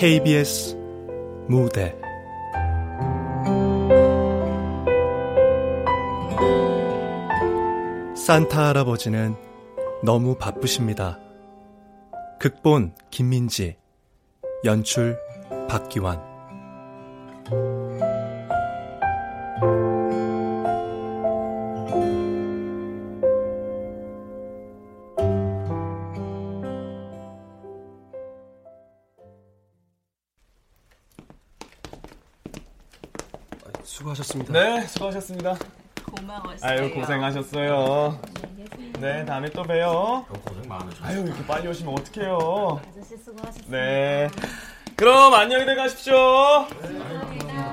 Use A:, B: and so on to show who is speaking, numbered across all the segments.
A: KBS 무대 산타 할아버지는 너무 바쁘십니다. 극본 김민지, 연출 박기환.
B: 수고하셨습니다.
C: 네, 수고하셨습니다.
D: 고마웠어요.
C: 아유, 고생하셨어요. 네, 다음에 또 봬요.
B: 고생 많으셨어요.
C: 아유, 이렇게 빨리 오시면 어떡해요.
D: 아저씨 수고하셨어요.
C: 네. 그럼 안녕히 들 가십시오.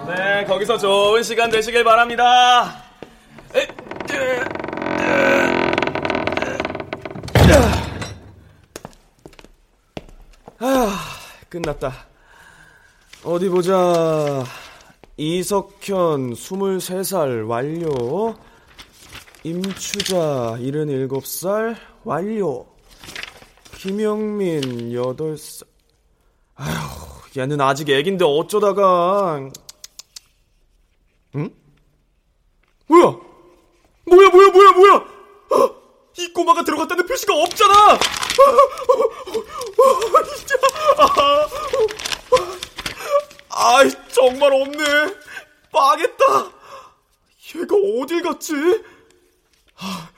C: 네, 거기서 좋은 시간 되시길 바랍니다. 에, 에, 에, 에. 아, 끝났다. 어디 보자. 이석현 23살 완료. 임추자 77살 완료. 김영민 8살. 아휴, 얘는 아직 애긴데 어쩌다가. 응? 뭐야? 뭐야, 뭐야, 뭐야, 뭐야! 아, 이 꼬마가 들어갔다는 표시가 없잖아! 아, 아, 진짜. 아, 아이, 정말 없네. 망했다. 얘가 어딜 갔지? 아,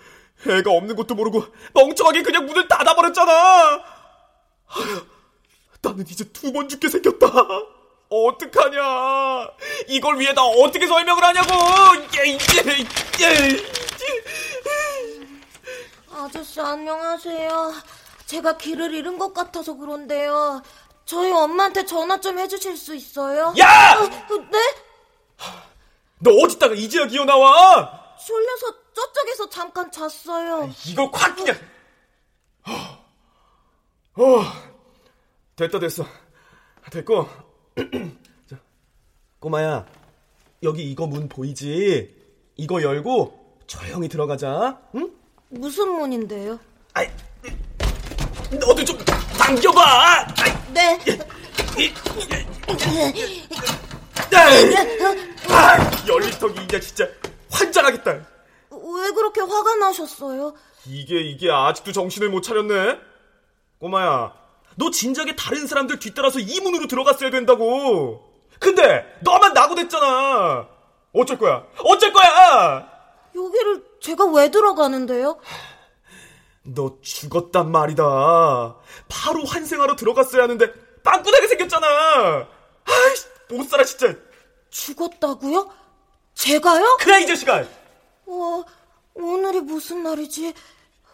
C: 애가 없는 것도 모르고 멍청하게 그냥 문을 닫아버렸잖아. 아휴, 나는 이제 두 번 죽게 생겼다. 어떡하냐. 이걸 위해 나 어떻게 설명을 하냐고. 예, 예, 예.
E: 아저씨 안녕하세요. 제가 길을 잃은 것 같아서 그런데요. 저희 엄마한테 전화 좀 해주실 수 있어요?
C: 야!
E: 어, 네?
C: 너 어디다가 이제야 기어 나와?
E: 졸려서 저쪽에서 잠깐 잤어요.
C: 이거 확 그냥. 어, 됐다 됐어. 됐고. 자, 꼬마야, 여기 이거 문 보이지? 이거 열고 조용히 들어가자. 응?
E: 무슨 문인데요?
C: 아이, 너도 좀 당겨봐.
E: 네.
C: 아이, 아, 열리턱이 이제 진짜 환장하겠다.
E: 왜 그렇게 화가 나셨어요?
C: 이게 이게 아직도 정신을 못 차렸네. 꼬마야, 너 진작에 다른 사람들 뒤따라서 이 문으로 들어갔어야 된다고. 근데 너만 낙오됐잖아. 어쩔 거야? 어쩔 거야?
E: 여기를 제가 왜 들어가는데요?
C: 너 죽었단 말이다. 바로 환생하러 들어갔어야 하는데 빵꾸나게 생겼잖아. 아이씨, 못 살아 진짜.
E: 죽었다고요? 제가요?
C: 그래 이 자식아.
E: 어, 오늘이 무슨 날이지?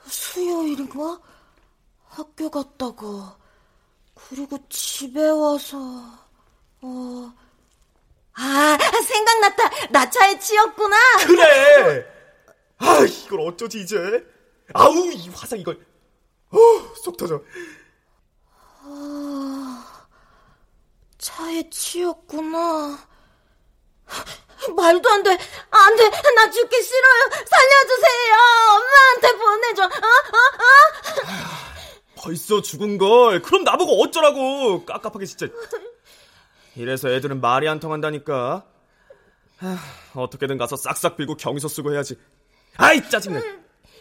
E: 수요일인가? 학교 갔다가 그리고 집에 와서 어... 아 생각났다 나 차에 치였구나
C: 그래. 아 이걸 어쩌지 이제. 아우 이 화상 이걸. 어 속 터져.
E: 아, 차에 치였구나 말도 안 돼. 안 돼. 나 죽기 싫어요. 살려주세요. 엄마한테 보내줘. 어? 어? 어?
C: 벌써 죽은 걸. 그럼 나보고 어쩌라고. 깝깝하게 진짜. 이래서 애들은 말이 안 통한다니까. 하, 어떻게든 가서 싹싹 빌고 경위서 쓰고 해야지. 아이 짜증나.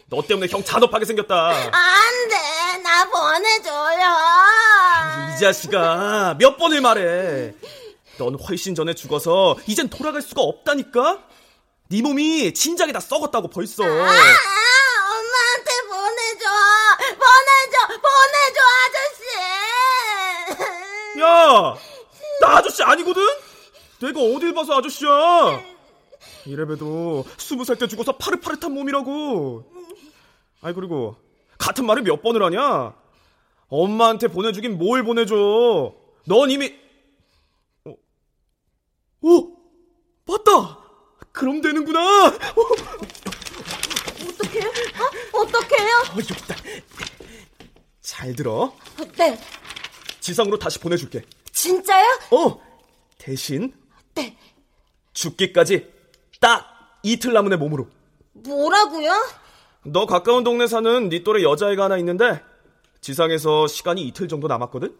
C: 너 때문에 형 잔업하게 생겼다.
E: 안 돼. 나 보내줘요.
C: 이 자식아 몇 번을 말해. 넌 훨씬 전에 죽어서 이젠 돌아갈 수가 없다니까. 네 몸이 진작에 다 썩었다고 벌써.
E: 아, 엄마한테 보내줘. 보내줘. 보내줘, 아저씨.
C: 야, 나 아저씨 아니거든? 내가 어딜 봐서 아저씨야? 이래봬도 스무 살 때 죽어서 파릇파릇한 몸이라고. 아이 그리고 같은 말을 몇 번을 하냐? 엄마한테 보내주긴 뭘 보내줘? 넌 이미 어, 어 맞다. 그럼 되는구나. 어,
E: 어떡해요? 어? 어떡해요?
C: 어, 여기다. 잘 들어.
E: 네.
C: 지상으로 다시 보내줄게.
E: 진짜요?
C: 어, 대신
E: 네.
C: 죽기까지 딱 이틀 남은 애 몸으로.
E: 뭐라고요?
C: 너 가까운 동네 사는 네 또래 여자애가 하나 있는데 지상에서 시간이 이틀 정도 남았거든?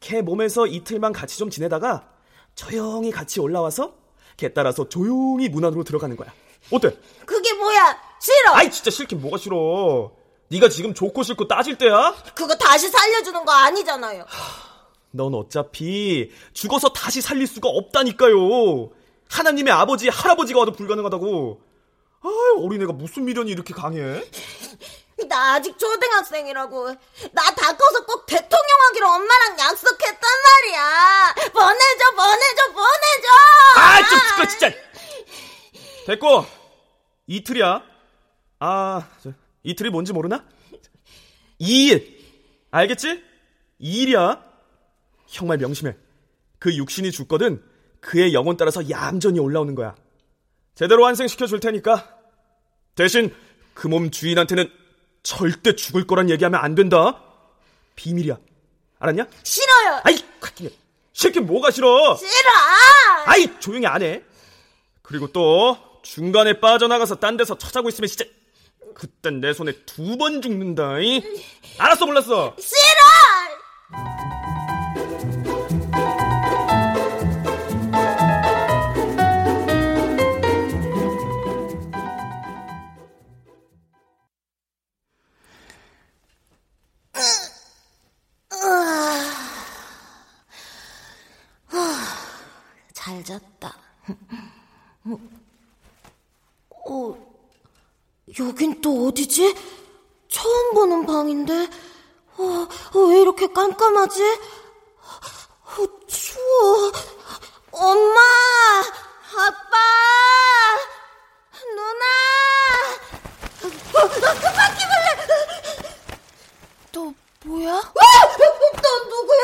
C: 걔 몸에서 이틀만 같이 좀 지내다가 조용히 같이 올라와서 걔 따라서 조용히 문 안으로 들어가는 거야. 어때?
E: 그게 뭐야? 싫어.
C: 아이 진짜 싫긴 뭐가 싫어. 네가 지금 좋고 싫고 따질 때야?
E: 그거 다시 살려주는 거 아니잖아요.
C: 넌 어차피 죽어서 다시 살릴 수가 없다니까요. 하나님의 아버지, 할아버지가 와도 불가능하다고. 아, 어린애가 무슨 미련이 이렇게 강해?
E: 나 아직 초등학생이라고. 나 다 커서 꼭 대통령 하기로 엄마랑 약속했단 말이야. 보내줘, 보내줘, 보내줘!
C: 아, 좀 시끄러, 진짜! 됐고, 이틀이야. 아, 저, 이틀이 뭔지 모르나? 2일. 알겠지? 2일이야. 정말 명심해. 그 육신이 죽거든 그의 영혼 따라서 얌전히 올라오는 거야. 제대로 환생시켜 줄 테니까. 대신 그 몸 주인한테는 절대 죽을 거란 얘기하면 안 된다. 비밀이야. 알았냐?
E: 싫어요.
C: 아이, 같은 싫긴 뭐가 싫어?
E: 싫어.
C: 아이, 조용히 안 해. 그리고 또 중간에 빠져나가서 딴 데서 찾아고 있으면 진짜 그땐 내 손에 두 번 죽는다. 이? 알았어, 몰랐어.
E: 싫어. 잘 잤다. 어, 여긴 또 어디지? 처음 보는 방인데, 어, 어, 왜 이렇게 깜깜하지? 어, 추워. 엄마! 아빠! 누나! 어, 어, 바퀴벌레!
B: 너 뭐야?
E: 와! 너 누구야?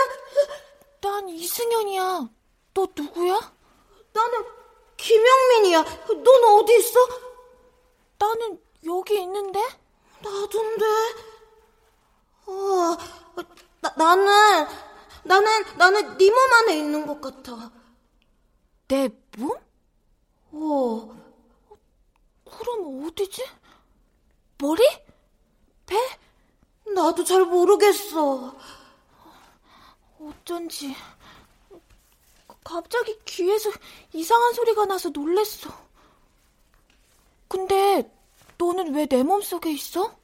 B: 난 이승현이야. 너 누구야?
E: 나는 김영민이야. 넌 어디 있어?
B: 나는 여기 있는데?
E: 나도인데. 어, 나, 나는, 나는, 나는 네 몸 안에 있는 것 같아.
B: 내 몸?
E: 어,
B: 그럼 어디지? 머리? 배?
E: 나도 잘 모르겠어.
B: 어쩐지 갑자기 귀에서 이상한 소리가 나서 놀랬어. 근데 너는 왜 내 몸속에 있어?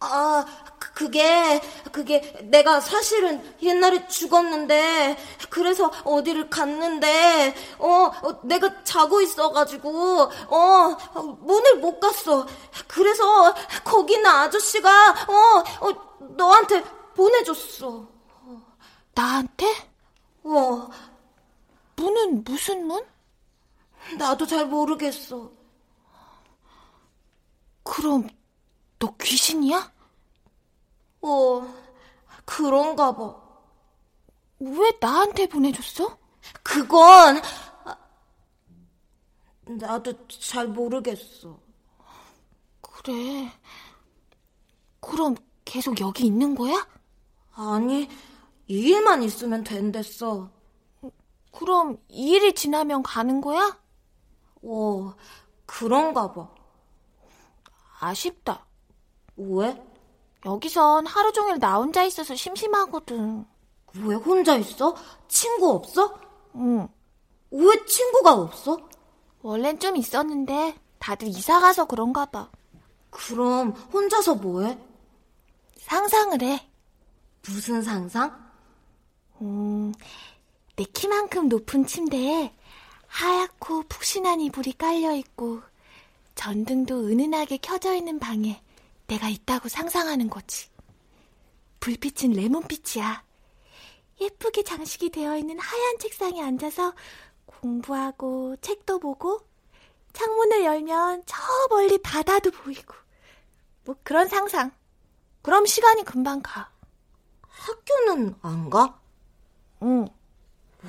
E: 아, 그- 그게, 그게 내가 사실은 옛날에 죽었는데, 그래서 어디를 갔는데, 어, 어, 내가 자고 있어가지고, 어, 어, 문을 못 갔어. 그래서 거기 있는 아저씨가, 어, 어, 너한테 보내줬어.
B: 나한테?
E: 어,
B: 문은 무슨 문?
E: 나도 잘 모르겠어.
B: 그럼 너 귀신이야?
E: 어, 그런가 봐.
B: 왜 나한테 보내줬어?
E: 그건, 아, 나도 잘 모르겠어.
B: 그래. 그럼 계속 여기 있는 거야?
E: 아니, 이 일만 있으면 된댔어.
B: 그럼 이 일이 지나면 가는 거야?
E: 어, 그런가 봐.
B: 아쉽다.
E: 왜?
B: 여기선 하루 종일 나 혼자 있어서 심심하거든.
E: 왜 혼자 있어? 친구 없어?
B: 응.
E: 왜 친구가 없어?
B: 원래는 좀 있었는데 다들 이사 가서 그런가 봐.
E: 그럼 혼자서 뭐해?
B: 상상을 해.
E: 무슨 상상?
B: 음, 내 키만큼 높은 침대에 하얗고 푹신한 이불이 깔려 있고 전등도 은은하게 켜져 있는 방에 내가 있다고 상상하는 거지. 불빛은 레몬빛이야. 예쁘게 장식이 되어 있는 하얀 책상에 앉아서 공부하고 책도 보고 창문을 열면 저 멀리 바다도 보이고 뭐 그런 상상. 그럼 시간이 금방 가.
E: 학교는 안 가?
B: 응.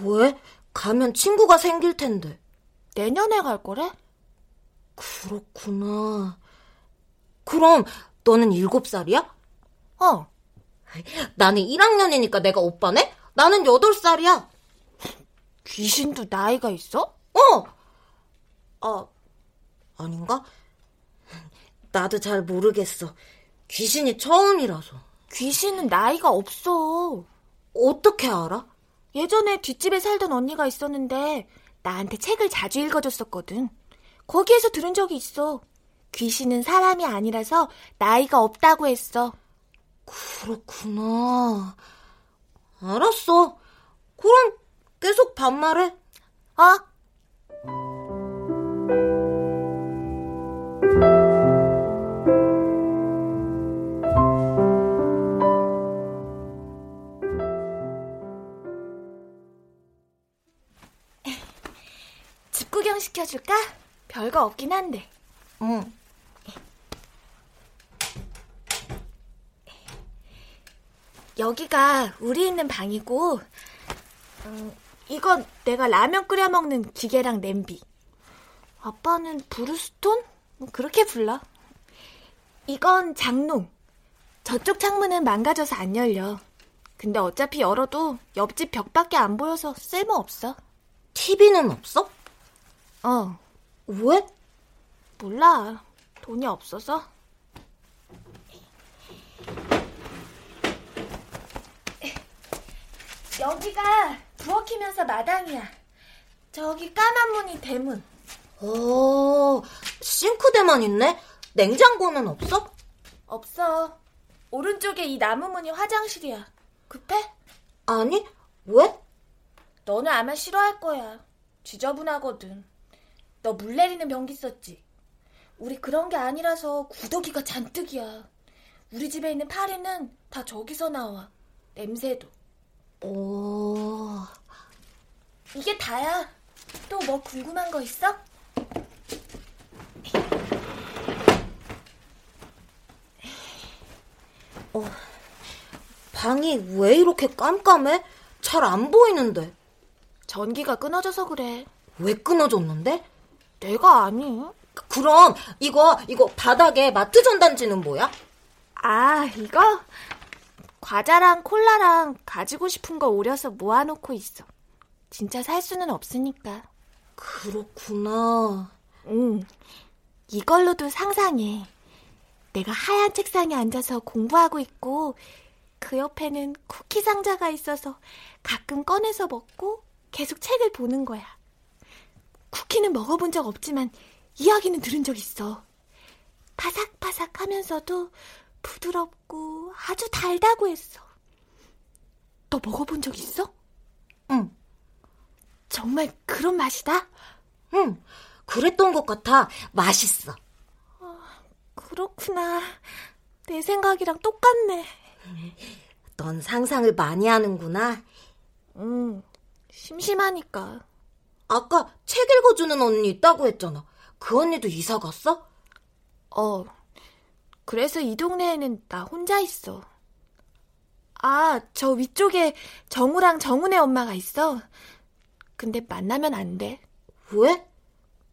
E: 왜? 가면 친구가 생길 텐데.
B: 내년에 갈 거래?
E: 그렇구나. 그럼 너는 일곱 살이야?
B: 어.
E: 나는 1학년이니까 내가 오빠네? 나는 8살이야.
B: 귀신도 나이가 있어?
E: 어! 아, 아닌가? 나도 잘 모르겠어. 귀신이 처음이라서.
B: 귀신은 나이가 없어.
E: 어떻게 알아?
B: 예전에 뒷집에 살던 언니가 있었는데 나한테 책을 자주 읽어줬었거든. 거기에서 들은 적이 있어. 귀신은 사람이 아니라서 나이가 없다고 했어.
E: 그렇구나. 알았어. 그럼 계속 반말해.
B: 어? 시켜줄까? 별거 없긴 한데.
E: 응.
B: 여기가 우리 있는 방이고, 음, 이건 내가 라면 끓여 먹는 기계랑 냄비. 아빠는 브루스톤? 뭐 그렇게 불러. 이건 장롱. 저쪽 창문은 망가져서 안 열려. 근데 어차피 열어도 옆집 벽밖에 안 보여서 쓸모없어.
E: TV는 없어?
B: 어,
E: 왜?
B: 몰라. 돈이 없어서. 여기가 부엌 키면서 마당이야. 저기 까만 문이 대문.
E: 어, 싱크대만 있네? 냉장고는 없어?
B: 없어. 오른쪽에 이 나무 문이 화장실이야. 급해?
E: 아니, 왜?
B: 너는 아마 싫어할 거야. 지저분하거든. 너 물 내리는 변기 썼지? 우리 그런 게 아니라서 구더기가 잔뜩이야. 우리 집에 있는 파리는 다 저기서 나와. 냄새도.
E: 오,
B: 이게 다야. 또 뭐 궁금한 거 있어?
E: 방이 왜 이렇게 깜깜해? 잘 안 보이는데.
B: 전기가 끊어져서 그래.
E: 왜 끊어졌는데?
B: 내가 아니.
E: 그럼 이거 이거 바닥에 마트 전단지는 뭐야?
B: 아, 이거? 과자랑 콜라랑 가지고 싶은 거 오려서 모아놓고 있어. 진짜 살 수는 없으니까.
E: 그렇구나.
B: 응. 이걸로도 상상해. 내가 하얀 책상에 앉아서 공부하고 있고, 그 옆에는 쿠키 상자가 있어서 가끔 꺼내서 먹고 계속 책을 보는 거야. 쿠키는 먹어본 적 없지만 이야기는 들은 적 있어. 바삭바삭 하면서도 부드럽고 아주 달다고 했어. 너 먹어본 적 있어?
E: 응,
B: 정말 그런 맛이다?
E: 응. 그랬던 것 같아. 맛있어.
B: 그렇구나. 내 생각이랑 똑같네.
E: 넌 상상을 많이 하는구나.
B: 응, 심심하니까.
E: 아까 책 읽어주는 언니 있다고 했잖아. 그 언니도 이사 갔어?
B: 어, 그래서 이 동네에는 나 혼자 있어. 아, 저 위쪽에 정우랑 정훈의 엄마가 있어. 근데 만나면 안 돼.
E: 왜?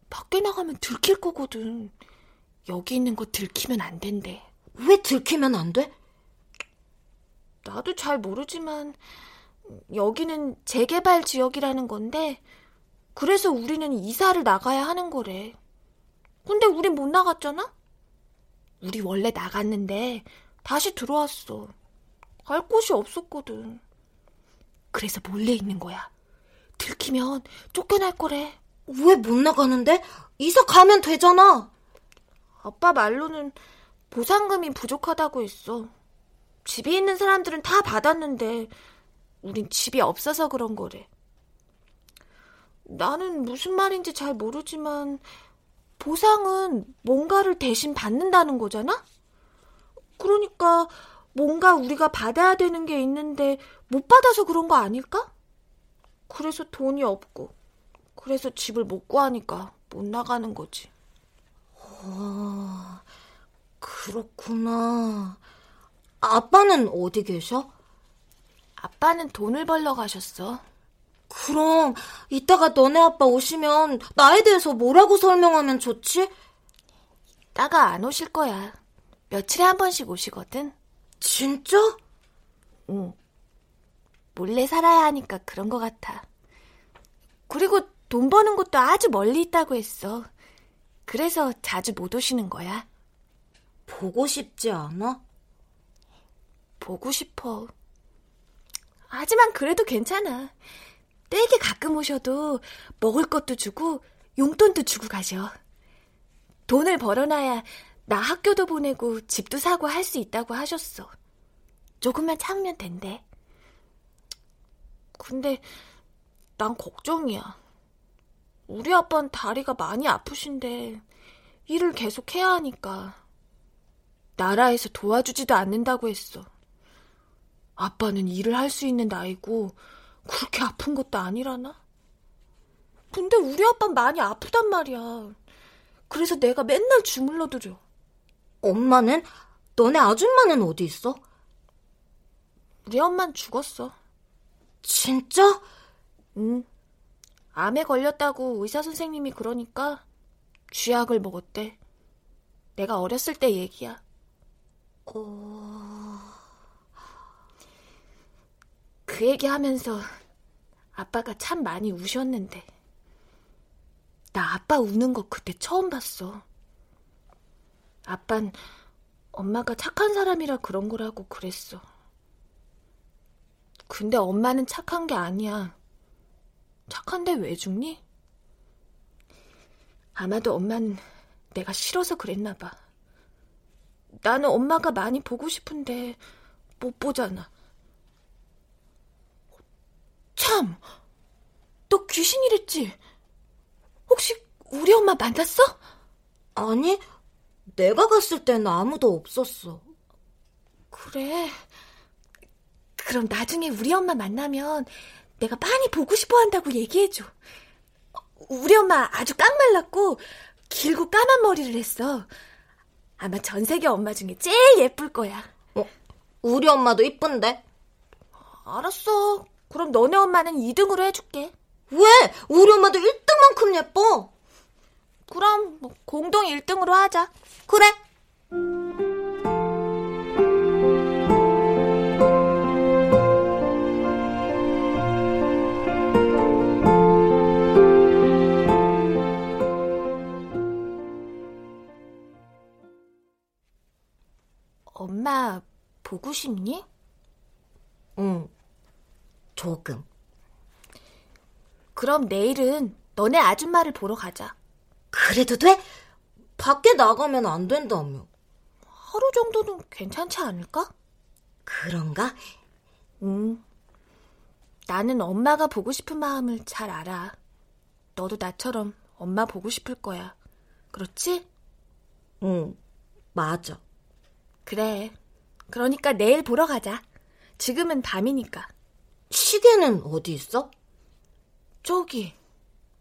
B: 밖에 나가면 들킬 거거든. 여기 있는 거 들키면 안 된대.
E: 왜 들키면 안 돼?
B: 나도 잘 모르지만 여기는 재개발 지역이라는 건데 그래서 우리는 이사를 나가야 하는 거래. 근데 우린 못 나갔잖아? 우리 원래 나갔는데 다시 들어왔어. 갈 곳이 없었거든. 그래서 몰래 있는 거야. 들키면 쫓겨날 거래.
E: 왜 못 나가는데? 이사 가면 되잖아.
B: 아빠 말로는 보상금이 부족하다고 했어. 집이 있는 사람들은 다 받았는데 우린 집이 없어서 그런 거래. 나는 무슨 말인지 잘 모르지만 보상은 뭔가를 대신 받는다는 거잖아? 그러니까 뭔가 우리가 받아야 되는 게 있는데 못 받아서 그런 거 아닐까? 그래서 돈이 없고 그래서 집을 못 구하니까 못 나가는 거지.
E: 아, 그렇구나. 아빠는 어디 계셔?
B: 아빠는 돈을 벌러 가셨어.
E: 그럼 이따가 너네 아빠 오시면 나에 대해서 뭐라고 설명하면 좋지?
B: 따가 안 오실 거야. 며칠에 한 번씩 오시거든.
E: 진짜?
B: 응. 몰래 살아야 하니까 그런 것 같아. 그리고 돈 버는 곳도 아주 멀리 있다고 했어. 그래서 자주 못 오시는 거야.
E: 보고 싶지 않아?
B: 보고 싶어. 하지만 그래도 괜찮아. 댁에 가끔 오셔도 먹을 것도 주고 용돈도 주고 가셔. 돈을 벌어놔야 나 학교도 보내고 집도 사고 할 수 있다고 하셨어. 조금만 참으면 된대. 근데 난 걱정이야. 우리 아빠는 다리가 많이 아프신데 일을 계속 해야 하니까 나라에서 도와주지도 않는다고 했어. 아빠는 일을 할 수 있는 나이고 그렇게 아픈 것도 아니라나? 근데 우리 아빠 많이 아프단 말이야. 그래서 내가 맨날 주물러 드려.
E: 엄마는? 너네 아줌마는 어디 있어?
B: 우리 엄만 죽었어.
E: 진짜?
B: 응. 암에 걸렸다고 의사 선생님이 그러니까 쥐약을 먹었대. 내가 어렸을 때 얘기야. 어... 그 얘기하면서 아빠가 참 많이 우셨는데 나 아빠 우는 거 그때 처음 봤어. 아빤 엄마가 착한 사람이라 그런 거라고 그랬어. 근데 엄마는 착한 게 아니야. 착한데 왜 죽니? 아마도 엄마는 내가 싫어서 그랬나 봐. 나는 엄마가 많이 보고 싶은데 못 보잖아. 참! 너 귀신이랬지? 혹시 우리 엄마 만났어?
E: 아니, 내가 갔을 땐 아무도 없었어.
B: 그래. 그럼 나중에 우리 엄마 만나면 내가 많이 보고 싶어 한다고 얘기해줘. 우리 엄마 아주 깡말랐고 길고 까만 머리를 했어. 아마 전 세계 엄마 중에 제일 예쁠 거야.
E: 어, 우리 엄마도 이쁜데?
B: 알았어. 그럼 너네 엄마는 2등으로 해줄게.
E: 왜? 우리 엄마도 1등만큼 예뻐.
B: 그럼 뭐 공동 1등으로 하자.
E: 그래.
B: 엄마 보고 싶니?
E: 응. 조금.
B: 그럼 내일은 너네 아줌마를 보러 가자.
E: 그래도 돼? 밖에 나가면 안 된다며.
B: 하루 정도는 괜찮지 않을까?
E: 그런가?
B: 응. 나는 엄마가 보고 싶은 마음을 잘 알아. 너도 나처럼 엄마 보고 싶을 거야. 그렇지?
E: 응, 맞아.
B: 그래. 그러니까 내일 보러 가자. 지금은 밤이니까.
E: 시계는 어디 있어?
B: 저기.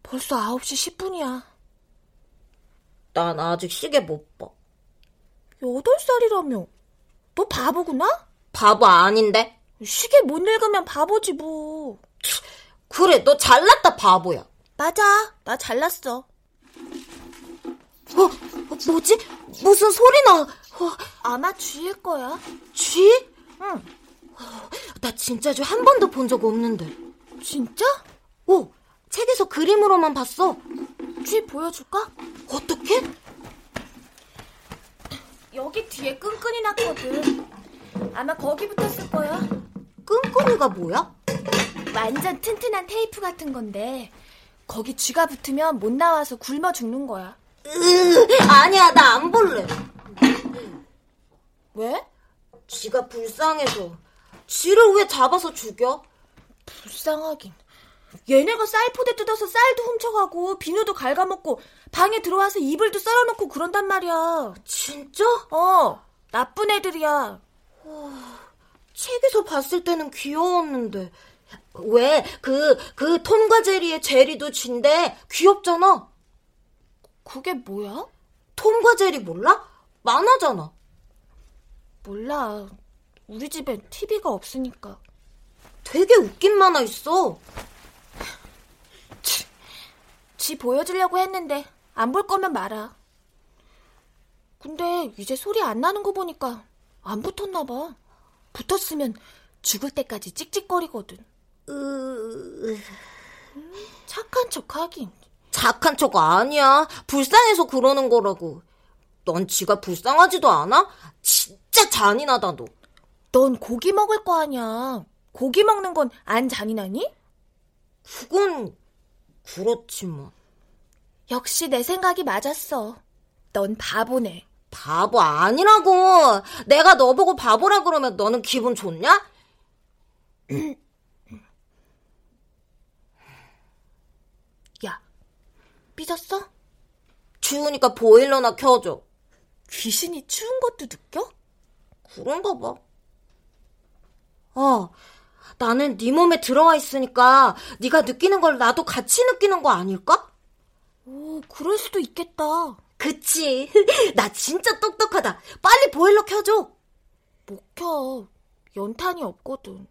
B: 벌써 9시 10분이야.
E: 난 아직 시계 못 봐.
B: 8살이라며. 너 바보구나?
E: 바보 아닌데?
B: 시계 못 읽으면 바보지 뭐.
E: 그래, 너 잘났다 바보야.
B: 맞아. 나 잘났어.
E: 어, 뭐지? 무슨 소리 나? 어,
B: 아마 쥐일 거야.
E: 쥐?
B: 응.
E: 어, 나 진짜 쥐한 번도 본 적 없는데.
B: 진짜?
E: 오, 책에서 그림으로만 봤어.
B: 쥐 보여줄까?
E: 어떻게?
B: 여기 뒤에 끈끈이 났거든. 아마 거기 붙었을 거야.
E: 끈끈이가 뭐야?
B: 완전 튼튼한 테이프 같은 건데 거기 쥐가 붙으면 못 나와서 굶어 죽는 거야.
E: 으, 아니야, 나 안 볼래.
B: 왜?
E: 쥐가 불쌍해서. 쥐를 왜 잡아서 죽여?
B: 불쌍하긴. 얘네가 쌀포대 뜯어서 쌀도 훔쳐가고 비누도 갉아먹고 방에 들어와서 이불도 썰어놓고 그런단 말이야.
E: 진짜?
B: 어, 나쁜 애들이야.
E: 책에서 봤을 때는 귀여웠는데. 왜, 그, 그 톰과 제리의 제리도 쥐인데 귀엽잖아.
B: 그게 뭐야?
E: 톰과 제리 몰라? 만화잖아.
B: 몰라. 우리 집엔 TV가 없으니까.
E: 되게 웃긴 만화 있어.
B: 지 보여주려고 했는데 안 볼 거면 말아. 근데 이제 소리 안 나는 거 보니까 안 붙었나 봐. 붙었으면 죽을 때까지 찍찍거리거든.
E: 으...
B: 착한 척 하긴.
E: 착한 척 아니야. 불쌍해서 그러는 거라고. 넌 지가 불쌍하지도 않아? 진짜 잔인하다, 너.
B: 넌 고기 먹을 거 아니야. 고기 먹는 건 안 잔인하니?
E: 그건 그렇지 뭐.
B: 역시 내 생각이 맞았어. 넌 바보네.
E: 바보 아니라고. 내가 너 보고 바보라 그러면 너는 기분 좋냐?
B: 야, 삐졌어?
E: 추우니까 보일러나 켜줘.
B: 귀신이 추운 것도 느껴?
E: 그런가 봐. 어, 나는 네 몸에 들어와 있으니까 네가 느끼는 걸 나도 같이 느끼는 거 아닐까?
B: 오, 그럴 수도 있겠다.
E: 그치. 나 진짜 똑똑하다. 빨리 보일러 켜줘.
B: 못 켜. 연탄이 없거든.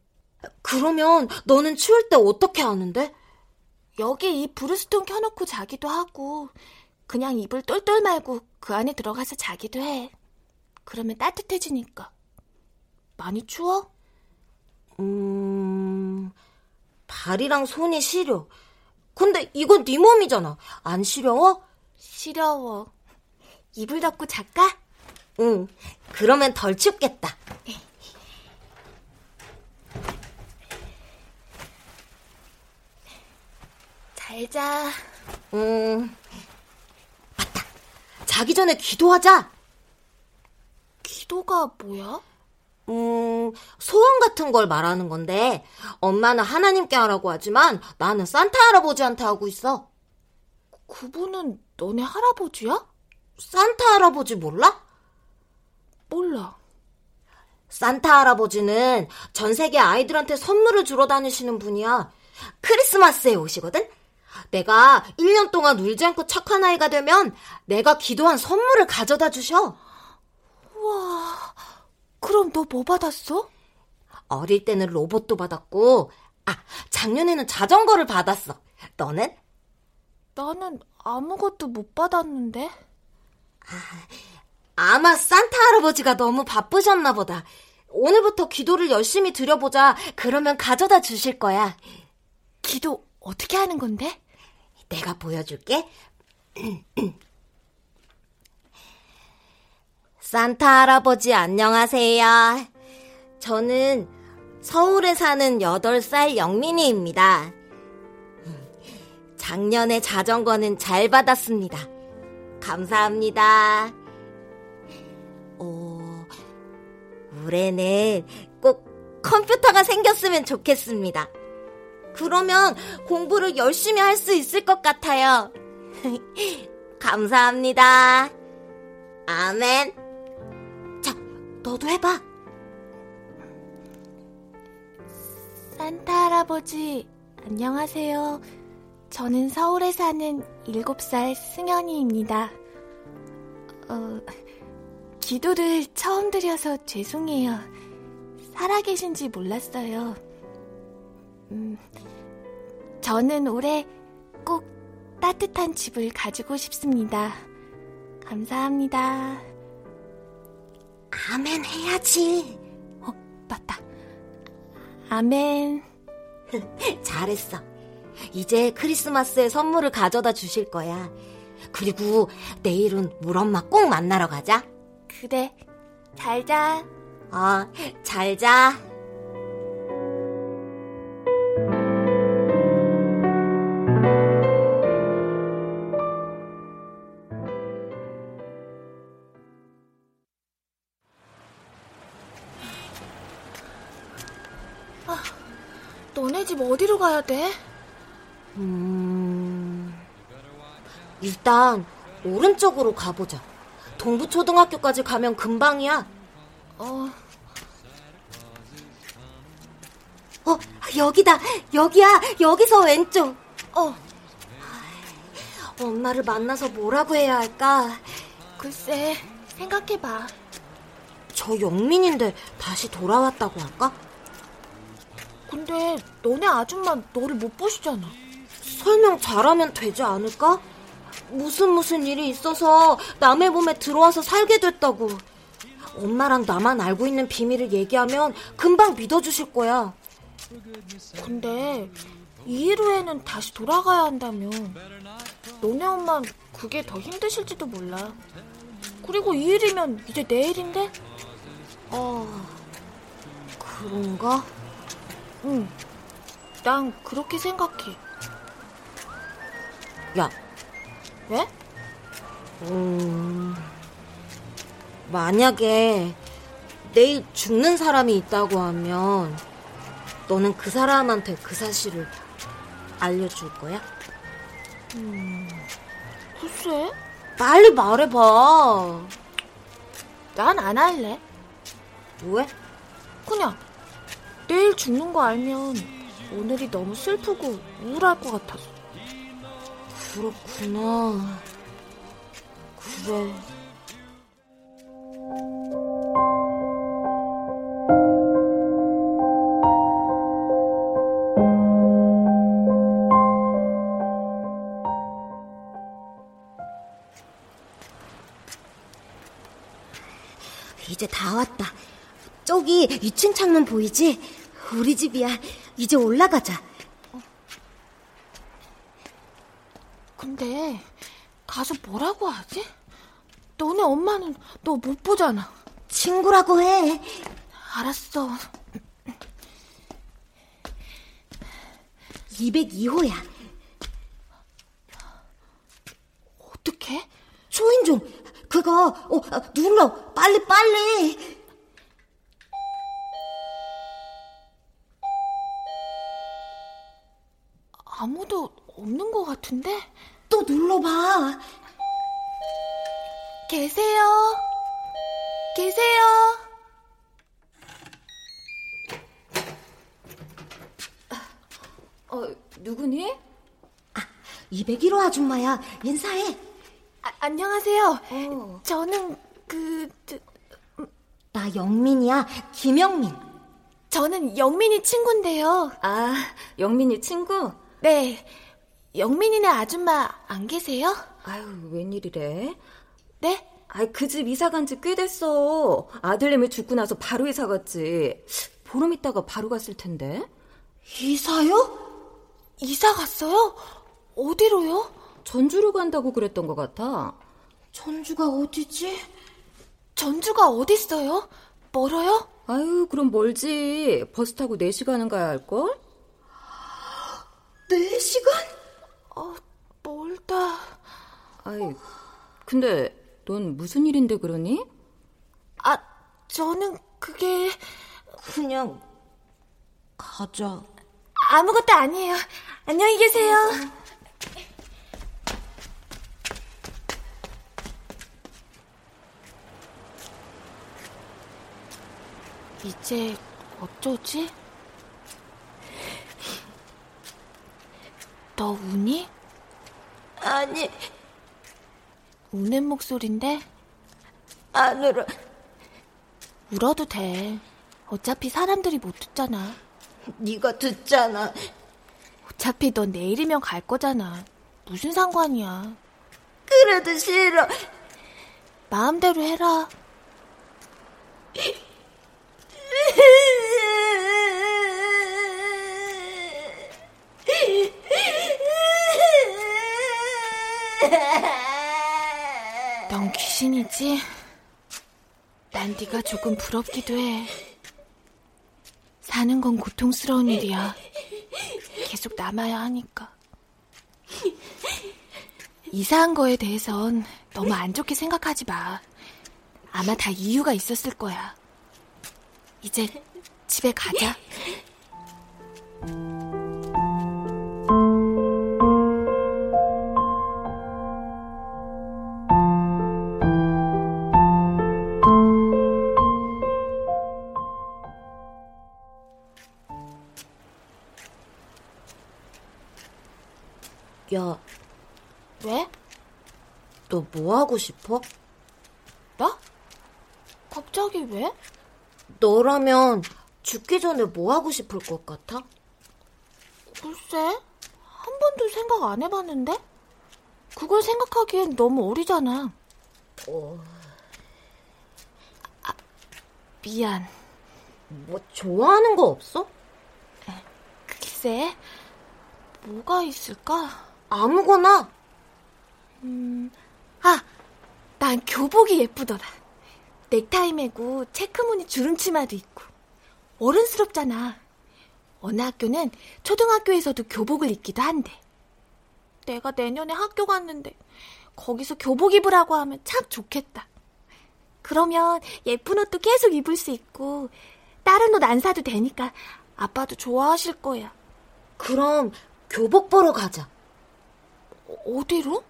E: 그러면 너는 추울 때 어떻게 하는데?
B: 여기 이 브루스톤 켜놓고 자기도 하고 그냥 이불 똘똘 말고 그 안에 들어가서 자기도 해. 그러면 따뜻해지니까. 많이 추워?
E: 음... 발이랑 손이 시려. 근데 이건 네 몸이잖아. 안 시려워?
B: 시려워. 이불 덮고 잘까?
E: 응. 그러면 덜 춥겠다.
B: 잘 자.
E: 음. 맞다. 자기 전에 기도하자.
B: 기도가 뭐야?
E: 음, 소원 같은 걸 말하는 건데, 엄마는 하나님께 하라고 하지만 나는 산타 할아버지한테 하고 있어.
B: 그분은 너네 할아버지야?
E: 산타 할아버지 몰라?
B: 몰라.
E: 산타 할아버지는 전 세계 아이들한테 선물을 주러 다니시는 분이야. 크리스마스에 오시거든? 내가 1년 동안 울지 않고 착한 아이가 되면 내가 기도한 선물을 가져다 주셔.
B: 우와, 그럼 너 뭐 받았어?
E: 어릴 때는 로봇도 받았고, 아, 작년에는 자전거를 받았어. 너는?
B: 나는 아무것도 못 받았는데.
E: 아 마 산타 할아버지가 너무 바쁘셨나 보다. 오늘부터 기도를 열심히 드려보자. 그러면 가져다 주실 거야.
B: 기도 어떻게 하는 건데?
E: 내가 보여줄게. 산타 할아버지 안녕하세요. 저는 서울에 사는 8살 영민이입니다. 작년에 자전거는 잘 받았습니다. 감사합니다. 어, 올해는 꼭 컴퓨터가 생겼으면 좋겠습니다. 그러면 공부를 열심히 할 수 있을 것 같아요. 감사합니다. 아멘. 자, 너도 해봐.
B: 산타 할아버지, 안녕하세요. 저는 서울에 사는 7살 승현이입니다. 어, 기도를 처음 드려서 죄송해요. 살아계신지 몰랐어요. 음, 저는 올해 꼭 따뜻한 집을 가지고 싶습니다. 감사합니다.
E: 아멘 해야지.
B: 어, 맞다. 아멘.
E: 잘했어. 이제 크리스마스에 선물을 가져다 주실 거야. 그리고 내일은 물 엄마 꼭 만나러 가자.
B: 그래. 잘 자.
E: 어, 잘 자.
B: 가야 돼?
E: 음, 일단 오른쪽으로 가보자. 동부초등학교까지 가면 금방이야.
B: 어,
E: 어, 여기다. 여기야. 여기서 왼쪽.
B: 어,
E: 엄마를 만나서 뭐라고 해야 할까?
B: 글쎄, 생각해봐.
E: 저 영민인데 다시 돌아왔다고 할까?
B: 근데 너네 아줌마 너를 못 보시잖아.
E: 설명 잘하면 되지 않을까? 무슨 무슨 일이 있어서 남의 몸에 들어와서 살게 됐다고. 엄마랑 나만 알고 있는 비밀을 얘기하면 금방 믿어주실 거야.
B: 근데 이일 후에는 다시 돌아가야 한다며. 너네 엄만 그게 더 힘드실지도 몰라. 그리고 이 일이면 이제 내일인데?
E: 어, 그런가?
B: 응, 난 그렇게 생각해.
E: 야,
B: 왜?
E: 음, 만약에 내일 죽는 사람이 있다고 하면 너는 그 사람한테 그 사실을 알려줄 거야?
B: 음, 글쎄,
E: 빨리 말해봐.
B: 난 안 할래.
E: 왜?
B: 그냥 내일 죽는 거 알면 오늘이 너무 슬프고 우울할 것 같아서.
E: 그렇구나. 그래. 이제 다 왔다. 저기 2층 창문 보이지? 우리 집이야. 이제 올라가자.
B: 근데 가서 뭐라고 하지? 너네 엄마는 너 못 보잖아.
E: 친구라고 해.
B: 알았어.
E: 202호야.
B: 어떻게?
E: 초인종. 그거 어, 눌러. 빨리 빨리.
B: 아무도 없는 것 같은데?
E: 또 눌러봐.
B: 계세요? 계세요?
D: 어, 누구니?
E: 아, 201호 아줌마야. 인사해.
B: 아, 안녕하세요.
D: 어.
B: 저는 그 저,
E: 나 영민이야. 김영민.
B: 저는 영민이 친구인데요.
D: 아, 영민이 친구?
B: 네. 영민이네 아줌마 안 계세요?
D: 아유, 웬일이래?
B: 네?
D: 아이, 그 집 이사 간 지 꽤 됐어. 아들내미 죽고 나서 바로 이사 갔지. 보름 있다가 바로 갔을 텐데.
E: 이사요?
B: 이사 갔어요? 어디로요?
D: 전주로 간다고 그랬던 것 같아.
E: 전주가 어디지?
B: 전주가 어딨어요? 멀어요?
D: 아유, 그럼 멀지. 버스 타고 4시간은 가야 할걸?
E: 4시간?
B: 어, 멀다.
D: 아이, 근데 넌 무슨 일인데 그러니?
B: 아, 저는 그게
E: 그냥 가자.
B: 아무것도 아니에요. 안녕히 계세요. 이제 어쩌지? 너 우니?
E: 아니,
B: 우는 목소린데
E: 안 울어.
B: 울어도 돼. 어차피 사람들이 못 듣잖아.
E: 네가 듣잖아.
B: 어차피 넌 내일이면 갈 거잖아. 무슨 상관이야.
E: 그래도 싫어.
B: 마음대로 해라. 넌 귀신이지? 난 네가 조금 부럽기도 해. 사는 건 고통스러운 일이야. 계속 남아야 하니까. 이사한 거에 대해선 너무 안 좋게 생각하지 마. 아마 다 이유가 있었을 거야. 이제 집에 가자.
E: 야,
B: 왜?
E: 너 뭐 하고 싶어?
B: 나? 갑자기 왜?
E: 너라면 죽기 전에 뭐 하고 싶을 것 같아?
B: 글쎄, 한 번도 생각 안 해봤는데? 그걸 생각하기엔 너무 어리잖아.
E: 어,
B: 아, 미안.
E: 뭐 좋아하는 거 없어?
B: 글쎄, 뭐가 있을까?
E: 아무거나.
B: 음, 아, 난 교복이 예쁘더라. 넥타이 매고 체크무늬 주름 치마도 있고. 어른스럽잖아. 어느 학교는 초등학교에서도 교복을 입기도 한대. 내가 내년에 학교 갔는데 거기서 교복 입으라고 하면 참 좋겠다. 그러면 예쁜 옷도 계속 입을 수 있고 다른 옷 안 사도 되니까 아빠도 좋아하실 거야.
E: 그럼 교복 보러 가자.
B: 어, 어디로?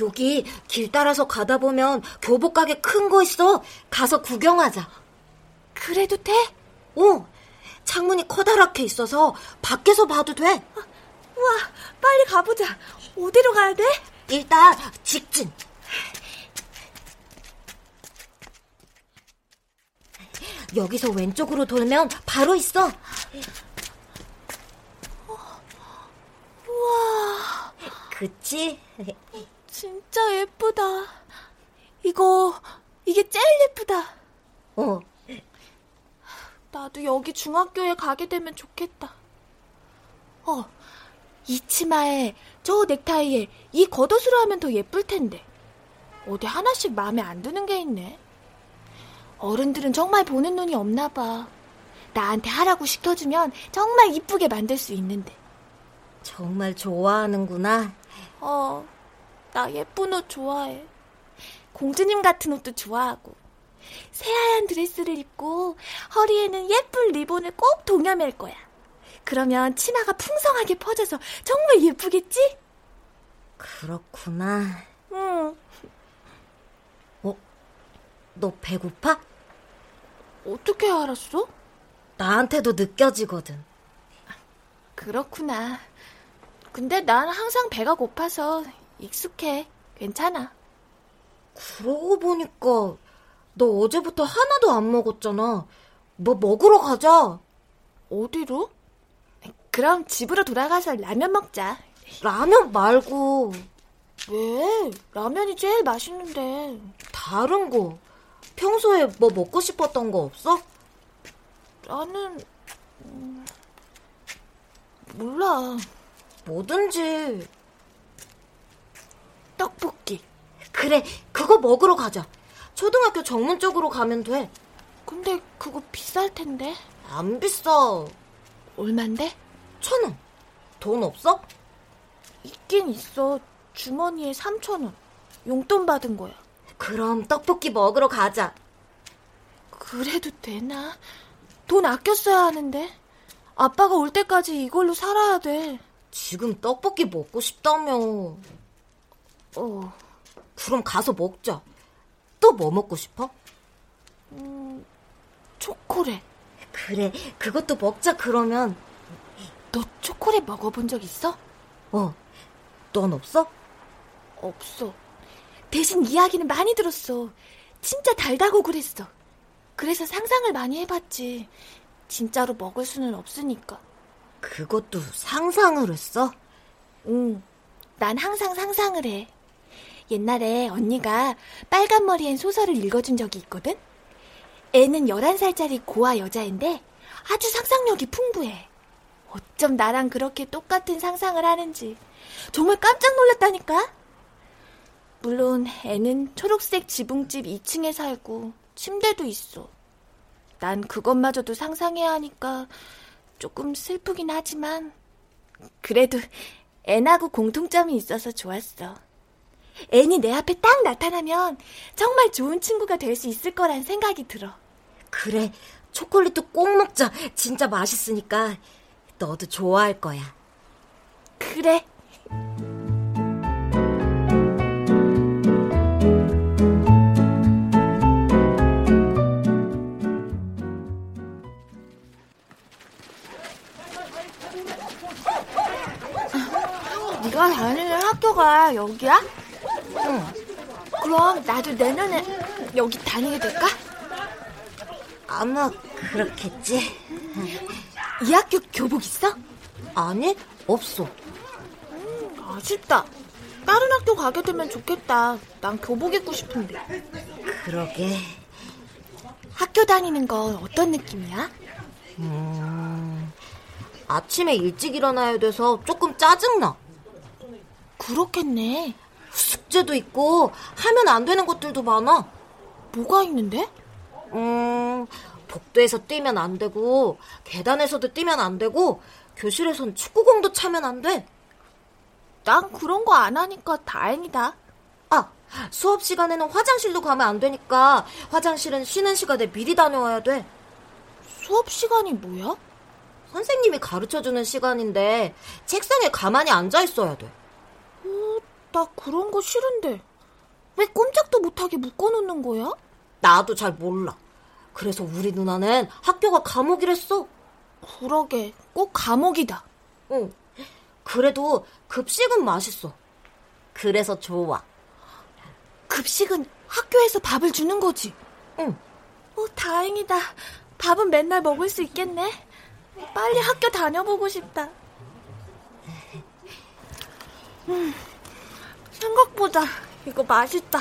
E: 여기 길 따라서 가다 보면 교복 가게 큰 거 있어. 가서 구경하자.
B: 그래도 돼?
E: 어. 창문이 커다랗게 있어서 밖에서 봐도 돼.
B: 우와, 빨리 가보자. 어디로 가야 돼?
E: 일단 직진. 여기서 왼쪽으로 돌면 바로 있어.
B: 우와,
E: 그치?
B: 진짜 예쁘다. 이거, 이게 제일 예쁘다.
E: 어.
B: 나도 여기 중학교에 가게 되면 좋겠다. 어, 이 치마에 저 넥타이에 이 겉옷으로 하면 더 예쁠 텐데. 어디 하나씩 마음에 안 드는 게 있네. 어른들은 정말 보는 눈이 없나 봐. 나한테 하라고 시켜주면 정말 이쁘게 만들 수 있는데.
E: 정말 좋아하는구나.
B: 어, 나 예쁜 옷 좋아해. 공주님 같은 옷도 좋아하고. 새하얀 드레스를 입고 허리에는 예쁜 리본을 꼭 동여맬 거야. 그러면 치마가 풍성하게 퍼져서 정말 예쁘겠지?
E: 그렇구나.
B: 응.
E: 어? 너 배고파?
B: 어떻게 알았어?
E: 나한테도 느껴지거든.
B: 그렇구나. 근데 난 항상 배가 고파서 익숙해. 괜찮아.
E: 그러고 보니까 너 어제부터 하나도 안 먹었잖아. 뭐 먹으러 가자.
B: 어디로? 그럼 집으로 돌아가서 라면 먹자.
E: 라면 말고
B: 왜? 라면이 제일 맛있는데.
E: 다른 거. 평소에 뭐 먹고 싶었던 거 없어?
B: 나는 음, 몰라.
E: 뭐든지.
B: 떡볶이.
E: 그래, 그거 먹으러 가자. 초등학교 정문 쪽으로 가면 돼.
B: 근데 그거 비쌀 텐데.
E: 안 비싸.
B: 얼만데?
E: 천 원. 돈 없어?
B: 있긴 있어. 주머니에 3천 원. 용돈 받은 거야.
E: 그럼 떡볶이 먹으러 가자.
B: 그래도 되나? 돈 아껴 써야 하는데. 아빠가 올 때까지 이걸로 살아야 돼.
E: 지금 떡볶이 먹고 싶다며.
B: 어,
E: 그럼 가서 먹자. 또 뭐 먹고 싶어?
B: 음, 초콜릿.
E: 그래, 그것도 먹자 그러면.
B: 너 초콜릿 먹어본 적 있어?
E: 어, 넌 없어?
B: 없어. 대신 이야기는 많이 들었어. 진짜 달다고 그랬어. 그래서 상상을 많이 해봤지. 진짜로 먹을 수는 없으니까.
E: 그것도 상상을 했어?
B: 응. 난 항상 상상을 해. 옛날에 언니가 빨간 머리엔 소설을 읽어준 적이 있거든? 애는 11살짜리 고아 여자인데 아주 상상력이 풍부해. 어쩜 나랑 그렇게 똑같은 상상을 하는지 정말 깜짝 놀랐다니까? 물론 애는 초록색 지붕집 2층에 살고 침대도 있어. 난 그것마저도 상상해야 하니까 조금 슬프긴 하지만 그래도 앤하고 공통점이 있어서 좋았어. 앤이 내 앞에 딱 나타나면 정말 좋은 친구가 될 수 있을 거란 생각이 들어.
E: 그래, 초콜릿도 꼭 먹자. 진짜 맛있으니까. 너도 좋아할 거야.
B: 그래. 네가 다니는 학교가 여기야?
E: 응.
B: 그럼 나도 내년에 여기 다니게 될까?
E: 아마 그렇겠지.
B: 이 학교 교복 있어?
E: 아니, 없어.
B: 아쉽다. 다른 학교 가게 되면 좋겠다. 난 교복 입고 싶은데.
E: 그러게.
B: 학교 다니는 건 어떤 느낌이야?
E: 음, 아침에 일찍 일어나야 돼서 조금 짜증나.
B: 그렇겠네.
E: 숙제도 있고 하면 안 되는 것들도 많아.
B: 뭐가 있는데?
E: 음, 복도에서 뛰면 안 되고 계단에서도 뛰면 안 되고 교실에선 축구공도 차면 안 돼.
B: 난 그런 거 안 하니까 다행이다.
E: 아, 수업 시간에는 화장실도 가면 안 되니까 화장실은 쉬는 시간에 미리 다녀와야 돼.
B: 수업 시간이 뭐야?
E: 선생님이 가르쳐 주는 시간인데 책상에 가만히 앉아 있어야 돼.
B: 어, 나 그런 거 싫은데. 왜 꼼짝도 못하게 묶어놓는 거야?
E: 나도 잘 몰라. 그래서 우리 누나는 학교가 감옥이랬어.
B: 그러게, 꼭 감옥이다.
E: 응. 그래도 급식은 맛있어. 그래서 좋아.
B: 급식은 학교에서 밥을 주는 거지?
E: 응.
B: 어, 다행이다. 밥은 맨날 먹을 수 있겠네. 빨리 학교 다녀보고 싶다. 음, 생각보다 이거 맛있다.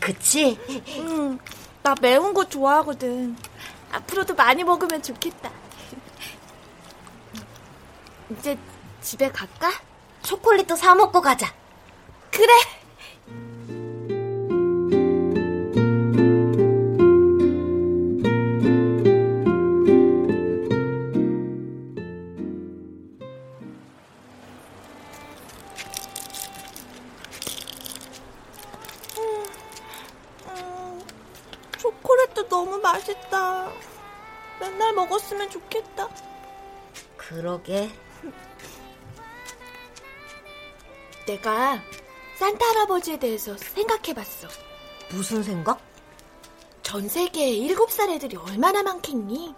E: 그치?
B: 응, 나 매운 거 좋아하거든. 앞으로도 많이 먹으면 좋겠다. 이제 집에 갈까?
E: 초콜릿도 사 먹고 가자.
B: 그래. 내가 산타 할아버지에 대해서 생각해봤어.
E: 무슨 생각?
B: 전 세계에 일곱 살 애들이 얼마나 많겠니?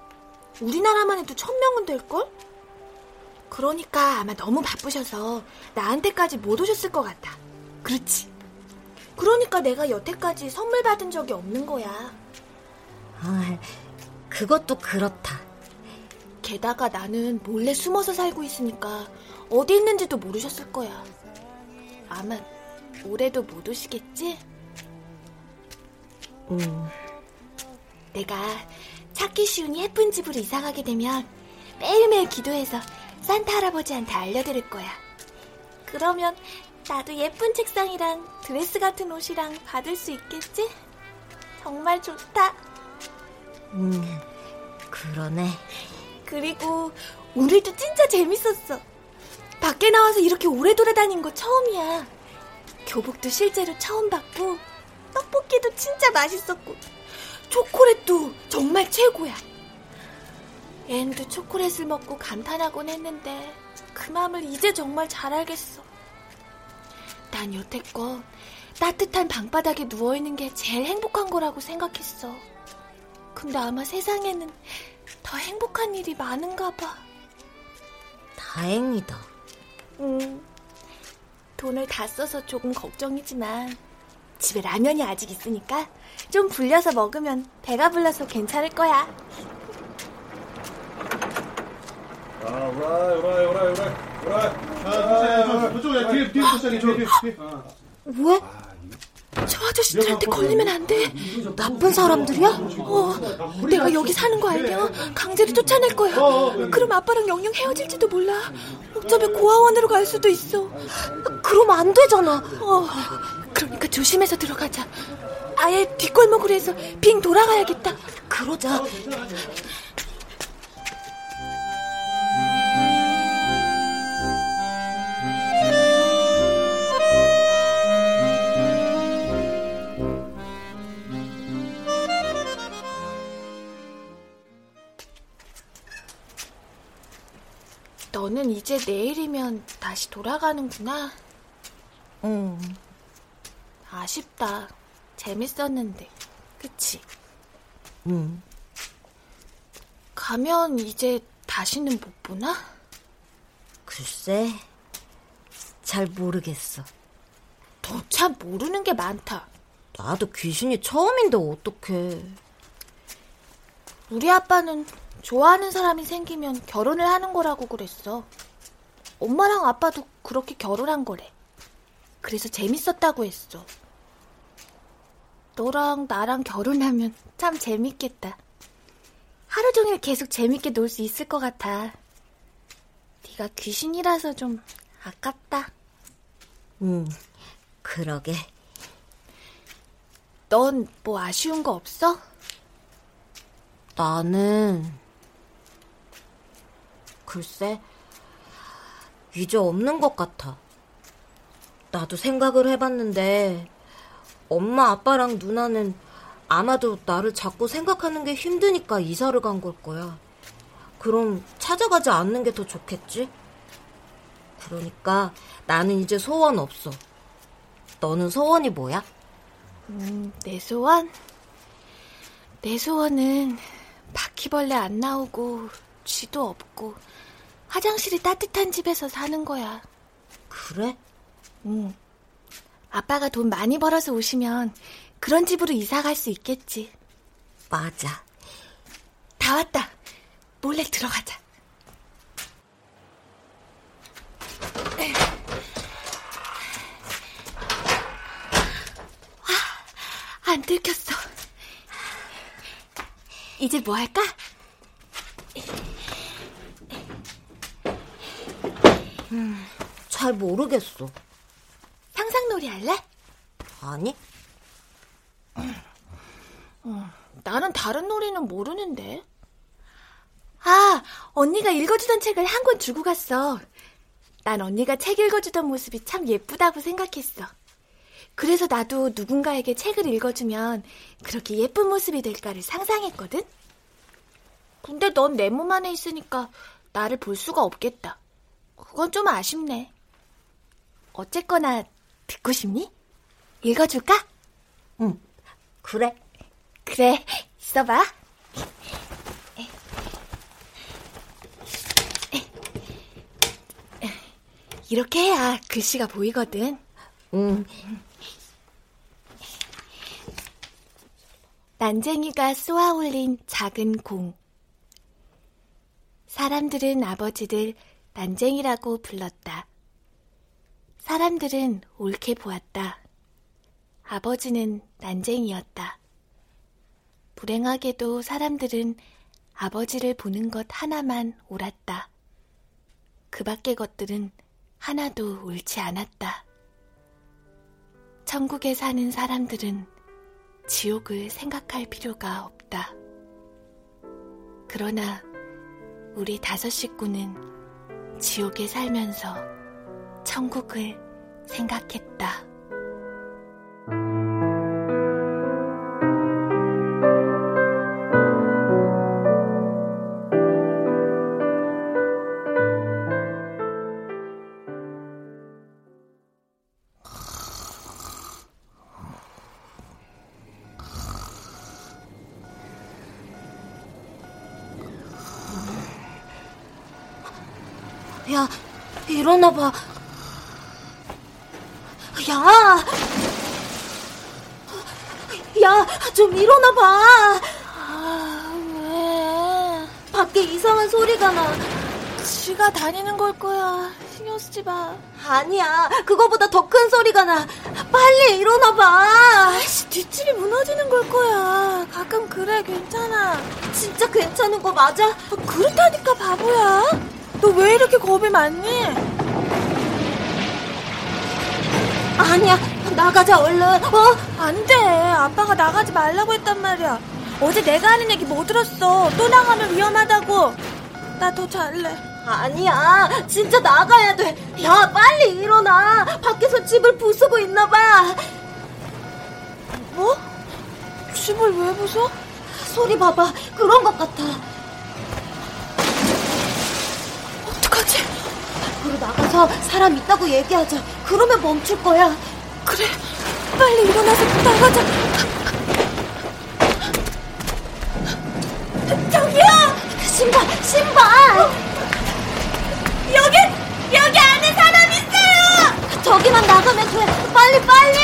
B: 우리나라만 해도 천 명은 될걸? 그러니까 아마 너무 바쁘셔서 나한테까지 못 오셨을 것 같아. 그렇지. 그러니까 내가 여태까지 선물 받은 적이 없는 거야.
E: 아, 그것도 그렇다.
B: 게다가 나는 몰래 숨어서 살고 있으니까 어디 있는지도 모르셨을 거야. 아마 올해도 못 오시겠지?
E: 음,
B: 내가 찾기 쉬운 예쁜 집으로 이사 가게 되면 매일매일 기도해서 산타 할아버지한테 알려드릴 거야. 그러면 나도 예쁜 책상이랑 드레스 같은 옷이랑 받을 수 있겠지? 정말 좋다.
E: 음, 그러네.
B: 그리고 오늘도 진짜 재밌었어. 밖에 나와서 이렇게 오래 돌아다닌 거 처음이야. 교복도 실제로 처음 봤고, 떡볶이도 진짜 맛있었고, 초콜릿도 정말 최고야. 앤도 초콜릿을 먹고 감탄하곤 했는데, 그 마음을 이제 정말 잘 알겠어. 난 여태껏 따뜻한 방바닥에 누워있는 게 제일 행복한 거라고 생각했어. 근데 아마 세상에는 더 행복한 일이 많은가 봐.
E: 다행이다.
B: 음, 돈을 다 써서 조금 걱정이지만 집에 라면이 아직 있으니까 좀 불려서 먹으면 배가 불러서 괜찮을 거야.
F: 아, 오라이, 오라이, 오라이, 오라이, 오라이. 아, 아, 저쪽에 뒤에, 뒤에 포장이 뒤에, 뒤에.
E: 왜?
B: 저 아저씨들한테 걸리면 안 돼.
E: 나쁜 사람들이야?
B: 어, 내가 여기 사는 거 알면 강제로 쫓아낼 거야. 그럼 아빠랑 영영 헤어질지도 몰라. 어쩌면 고아원으로 갈 수도 있어.
E: 그럼 안 되잖아.
B: 어, 그러니까 조심해서 들어가자. 아예 뒷골목으로 해서 빙 돌아가야겠다.
E: 그러자.
B: 너는 이제 내일이면 다시 돌아가는구나.
E: 응.
B: 아쉽다. 재밌었는데. 그치?
E: 응.
B: 가면 이제 다시는 못 보나?
E: 글쎄, 잘 모르겠어.
B: 너 참 모르는 게 많다.
E: 나도 귀신이 처음인데 어떡해.
B: 우리 아빠는 좋아하는 사람이 생기면 결혼을 하는 거라고 그랬어. 엄마랑 아빠도 그렇게 결혼한 거래. 그래서 재밌었다고 했어. 너랑 나랑 결혼하면 참 재밌겠다. 하루 종일 계속 재밌게 놀 수 있을 것 같아. 네가 귀신이라서 좀 아깝다.
E: 응, 그러게.
B: 넌 뭐 아쉬운 거 없어?
E: 나는 글쎄 이제 없는 것 같아. 나도 생각을 해봤는데 엄마 아빠랑 누나는 아마도 나를 자꾸 생각하는 게 힘드니까 이사를 간 걸 거야. 그럼 찾아가지 않는 게 더 좋겠지? 그러니까 나는 이제 소원 없어. 너는 소원이 뭐야?
B: 음, 내 소원? 내 소원은 바퀴벌레 안 나오고 쥐도 없고 화장실이 따뜻한 집에서 사는 거야.
E: 그래?
B: 응. 아빠가 돈 많이 벌어서 오시면 그런 집으로 이사 갈 수 있겠지.
E: 맞아.
B: 다 왔다. 몰래 들어가자. 아, 안 들켰어. 이제 뭐 할까?
E: 음, 잘 모르겠어.
B: 상상놀이 할래?
E: 아니?
B: 어, 나는 다른 놀이는 모르는데. 아, 언니가 읽어주던 책을 한 권 주고 갔어. 난 언니가 책 읽어주던 모습이 참 예쁘다고 생각했어. 그래서 나도 누군가에게 책을 읽어주면 그렇게 예쁜 모습이 될까를 상상했거든? 근데 넌 내 몸 안에 있으니까 나를 볼 수가 없겠다. 그건 좀 아쉽네. 어쨌거나 듣고 싶니? 읽어줄까?
E: 응, 그래.
B: 그래, 있어봐. 이렇게 해야 글씨가 보이거든.
E: 응.
B: 난쟁이가 쏘아 올린 작은 공. 사람들은 아버지를 난쟁이라고 불렀다. 사람들은 옳게 보았다. 아버지는 난쟁이였다. 불행하게도 사람들은 아버지를 보는 것 하나만 옳았다. 그 밖의 것들은 하나도 옳지 않았다. 천국에 사는 사람들은 지옥을 생각할 필요가 없다. 그러나 우리 다섯 식구는 지옥에 살면서 천국을 생각했다.
E: 일어나 봐. 야! 야, 좀 일어나 봐.
B: 아, 왜?
E: 밖에 이상한 소리가 나.
B: 쥐가 다니는 걸 거야. 신경 쓰지 마.
E: 아니야, 그거보다 더 큰 소리가 나. 빨리 일어나 봐.
B: 아이씨, 뒷집이 무너지는 걸 거야. 가끔 그래, 괜찮아.
E: 진짜 괜찮은 거 맞아?
B: 아, 그렇다니까, 바보야. 너 왜 이렇게 겁이 많니?
E: 아니야, 나가자, 얼른. 어?
B: 안 돼. 아빠가 나가지 말라고 했단 말이야. 어제 내가 하는 얘기 못 들었어. 또 나가면 위험하다고. 나 더 잘래.
E: 아니야, 진짜 나가야 돼. 야, 빨리 일어나. 밖에서 집을 부수고 있나 봐.
B: 뭐? 집을 왜 부숴?
E: 소리 봐봐. 그런 것 같아. 밖으로 나가서 사람 있다고 얘기하자. 그러면 멈출 거야.
B: 그래, 빨리 일어나서 나가자.
E: 저기요! 신발, 신발!
B: 여기, 여기 안에 사람 있어요!
E: 저기만 나가면 돼. 빨리, 빨리!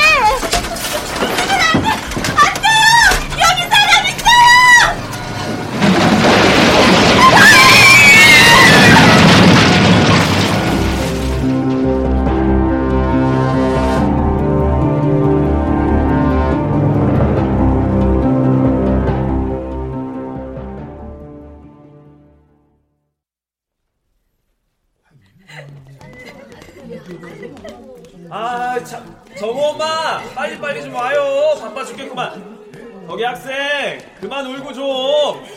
C: 아, 참, 정우 엄마, 빨리 빨리 좀 와요. 바빠 죽겠구만.
G: 거기 학생 그만 울고 좀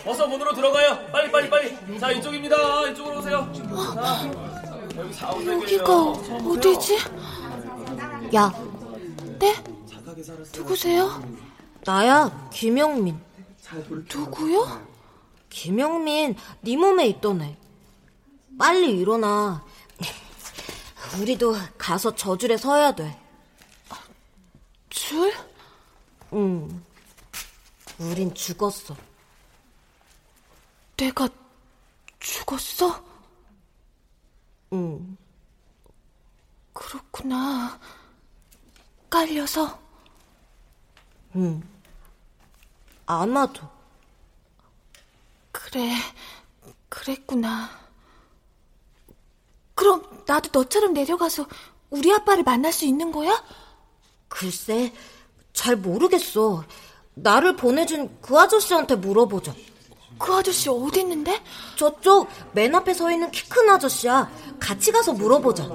G: 어서 문으로 들어가요 빨리 빨리 빨리 자 이쪽입니다 이쪽으로 오세요 자, 여기 4, 5
B: 여기가 어디지?
E: 야,
B: 네? 누구세요?
E: 나야, 김영민.
B: 누구요?
E: 김영민, 네 몸에 있던 애. 빨리 일어나. 우리도 가서 저 줄에 서야 돼.
B: 줄?
E: 응. 우린 죽었어.
B: 내가 죽었어?
E: 응.
B: 그렇구나. 깔려서?
E: 응. 아마도.
B: 그래, 그랬구나. 그럼 나도 너처럼 내려가서 우리 아빠를 만날 수 있는 거야?
E: 글쎄, 잘 모르겠어. 나를 보내준 그 아저씨한테 물어보자.
B: 그 아저씨 어디 있는데?
E: 저쪽 맨 앞에 서 있는 키 큰 아저씨야. 같이 가서 물어보자.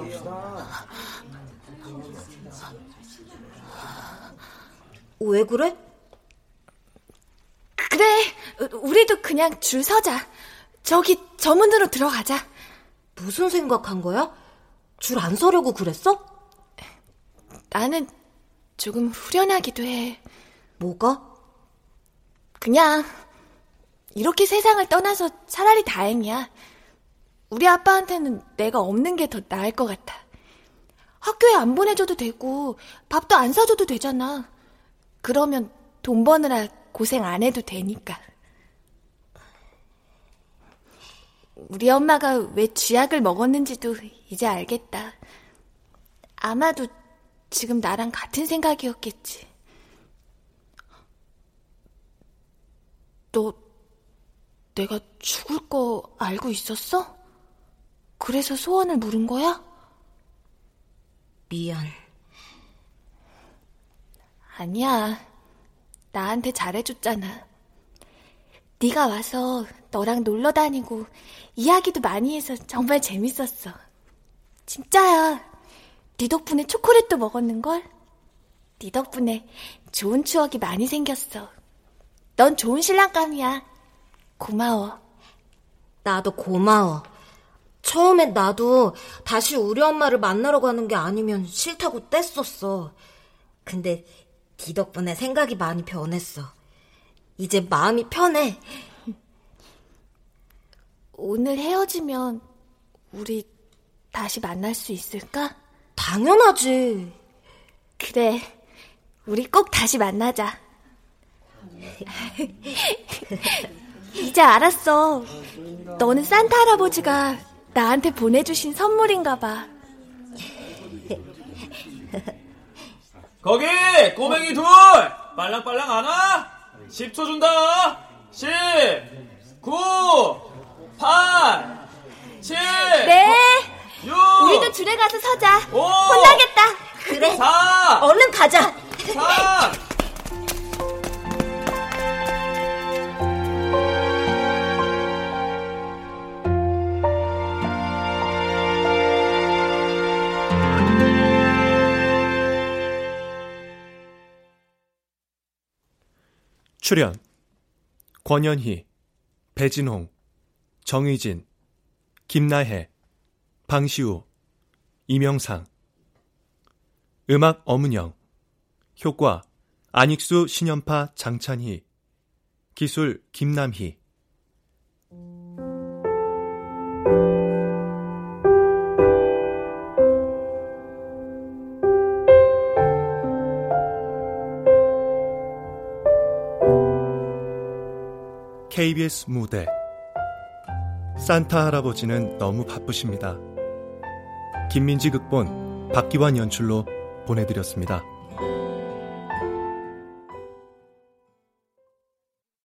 E: 왜 그래?
B: 그래, 우리도 그냥 줄 서자. 저기 저 문으로 들어가자.
E: 무슨 생각한 거야? 줄 안 서려고 그랬어?
B: 나는 조금 후련하기도 해.
E: 뭐가?
B: 그냥 이렇게 세상을 떠나서 차라리 다행이야. 우리 아빠한테는 내가 없는 게 더 나을 것 같아. 학교에 안 보내줘도 되고 밥도 안 사줘도 되잖아. 그러면 돈 버느라 고생 안 해도 되니까. 우리 엄마가 왜 쥐약을 먹었는지도 이제 알겠다. 아마도 지금 나랑 같은 생각이었겠지. 너 내가 죽을 거 알고 있었어? 그래서 소원을 물은 거야?
E: 미안.
B: 아니야. 나한테 잘해줬잖아. 네가 와서 너랑 놀러 다니고 이야기도 많이 해서 정말 재밌었어. 진짜야. 네 덕분에 초콜릿도 먹었는걸? 네 덕분에 좋은 추억이 많이 생겼어. 넌 좋은 신랑감이야. 고마워.
E: 나도 고마워. 처음엔 나도 다시 우리 엄마를 만나러 가는 게 아니면 싫다고 뗐었어. 근데 네 덕분에 생각이 많이 변했어. 이제 마음이 편해.
B: 오늘 헤어지면 우리 다시 만날 수 있을까?
E: 당연하지.
B: 그래. 우리 꼭 다시 만나자. 이제 알았어. 너는 산타 할아버지가 나한테 보내주신 선물인가 봐.
G: 거기 꼬맹이 둘 빨랑빨랑 안 와? 10초 준다 10 9 8 7
B: 네.
G: 6
B: 우리도 줄에 가서 서자.
G: 오!
B: 혼나겠다.
E: 그래.
G: 4
E: 얼른 가자.
G: 3
A: 출연 권현희, 배진홍, 정의진, 김나혜, 방시우, 이명상. 음악 엄은영. 효과 안익수 신연파 장찬희. 기술 김남희. KBS 무대 산타 할아버지는 너무 바쁘십니다. 김민지 극본 박기환 연출로 보내드렸습니다.